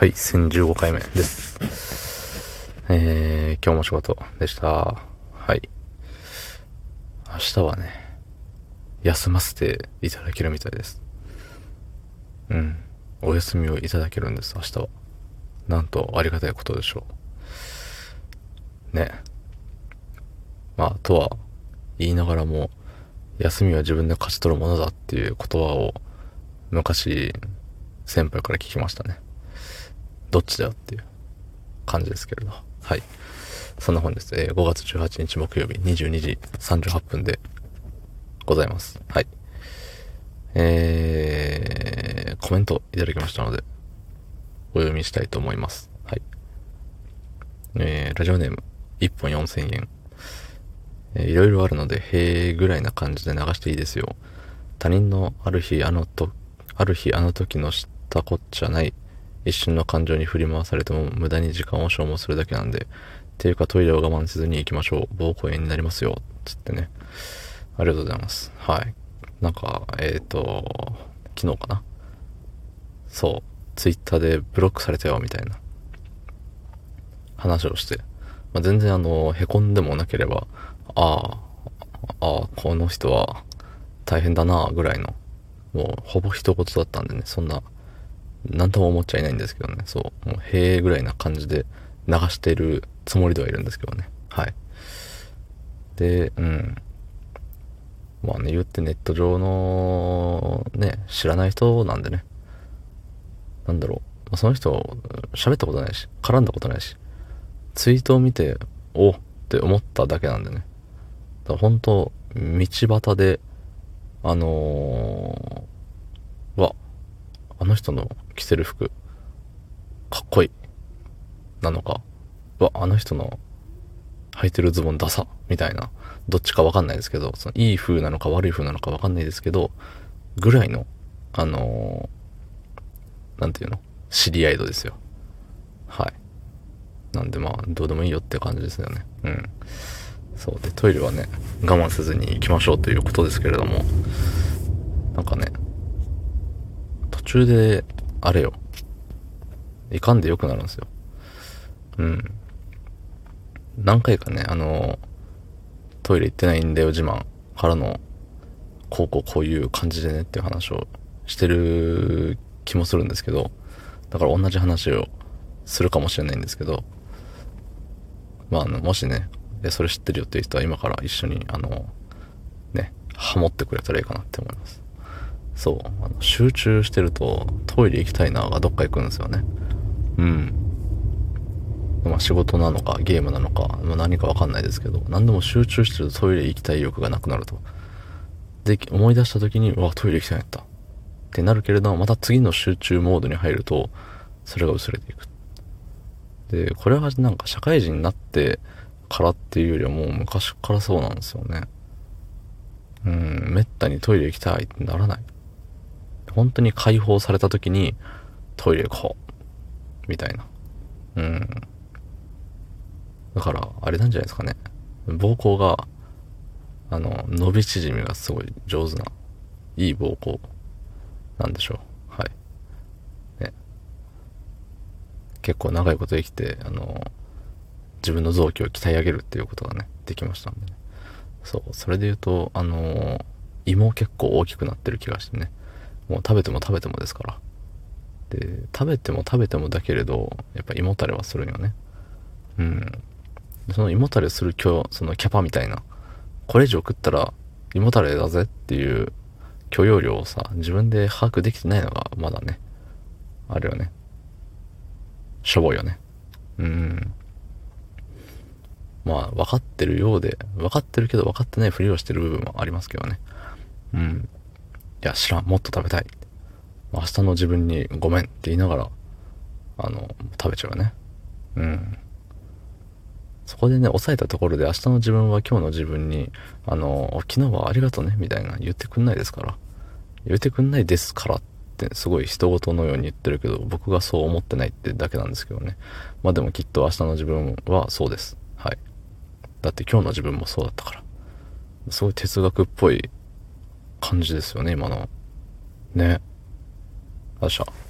はい、1015回目です。えー、今日も仕事でした。はい。明日はね、休ませていただけるみたいです。うん。お休みをいただけるんです、明日は。なんとありがたいことでしょう。ね。まあ、とは言いながらも、休みは自分で勝ち取るものだっていう言葉を昔先輩から聞きましたね。どっちだよっていう感じですけれど。はい。そんな本です。えー、5月18日木曜日22時38分でございます。はい。えー、コメントいただきましたので、お読みしたいと思います。はい。えー、ラジオネーム、1本4000円。えー、いろいろあるので、へーぐらいな感じで流していいですよ。他人のある日あのと、ある日あの時の知ったこっちゃない一瞬の感情に振り回されても無駄に時間を消耗するだけなんで、っていうかトイレを我慢せずに行きましょう。膀胱炎になりますよ。つってね。ありがとうございます。はい。なんか、えっ、ー、と、昨日かな？そう。ツイッターでブロックされたよ、みたいな話をして。まあ、全然あの、凹んでもなければ、ああ、ああ、この人は大変だな、ぐらいの、もうほぼ一言だったんでね、そんな何とも思っちゃいないんですけどね、そう、もう、へえぐらいな感じで流してるつもりではいるんですけどね。はい。で、うん。まあね、言ってネット上の、ね、知らない人なんでね。なんだろう。その人、喋ったことないし、絡んだことないし、ツイートを見て、おって思っただけなんでね。だから本当、道端で、あのー、あの人の着てる服、かっこいい。なのか、うわ、あの人の履いてるズボンダサ。みたいな。どっちかわかんないですけど、そのいい風なのか悪い風なのかわかんないですけど、ぐらいの、あのー、なんていうの？知り合い度ですよ。はい。なんでまあ、どうでもいいよって感じですよね。うん。そうで、トイレはね、我慢せずに行きましょうということですけれども、なんかね、中であれよ。いかんでよくなるんですよ。うん。何回かね、あの、トイレ行ってないんだよ自慢からの、こうこうこういう感じでねっていう話をしてる気もするんですけど、だから同じ話をするかもしれないんですけど、まあ、あの、もしね、それ知ってるよっていう人は今から一緒に、あの、ね、ハモってくれたらいいかなって思います。そうあの集中してるとトイレ行きたいながどっか行くんですよね。うん。まあ仕事なのかゲームなのか、まあ、何かわかんないですけど何でも集中してるとトイレ行きたい欲がなくなると。で思い出した時にうわトイレ行きたいんやった。ってなるけれどもまた次の集中モードに入るとそれが薄れていく。でこれはなんか社会人になってからっていうよりはもう昔からそうなんですよね。うんめったにトイレ行きたいってならない。本当に解放された時にトイレ行こう。みたいな。うん。だから、あれなんじゃないですかね。膀胱が、あの、伸び縮みがすごい上手な、いい膀胱なんでしょう。はい。ね。結構長いこと生きて、あの、自分の臓器を鍛え上げるっていうことがね、できましたんでね。そう、それで言うと、あの、胃も結構大きくなってる気がしてね。もう食べても食べてもですから。で、食べても食べてもだけれど、やっぱ胃もたれはするよね。うん。その胃もたれする今日、そのキャパみたいな、これ以上食ったら胃もたれだぜっていう許容量をさ、自分で把握できてないのがまだね、あるよね。しょぼいよね。うん。まあ、分かってるようで、分かってるけど分かってないふりをしてる部分もありますけどね。うん。いや、知らん、もっと食べたい。明日の自分にごめんって言いながら、あの、食べちゃうね。うん。そこでね、抑えたところで明日の自分は今日の自分に、あの、昨日はありがとうね、みたいな言ってくんないですから。言ってくんないですからってすごい人事のように言ってるけど、僕がそう思ってないってだけなんですけどね。まあでもきっと明日の自分はそうです。はい。だって今日の自分もそうだったから。すごい哲学っぽい感じですよね、今の。ね。よっしゃ。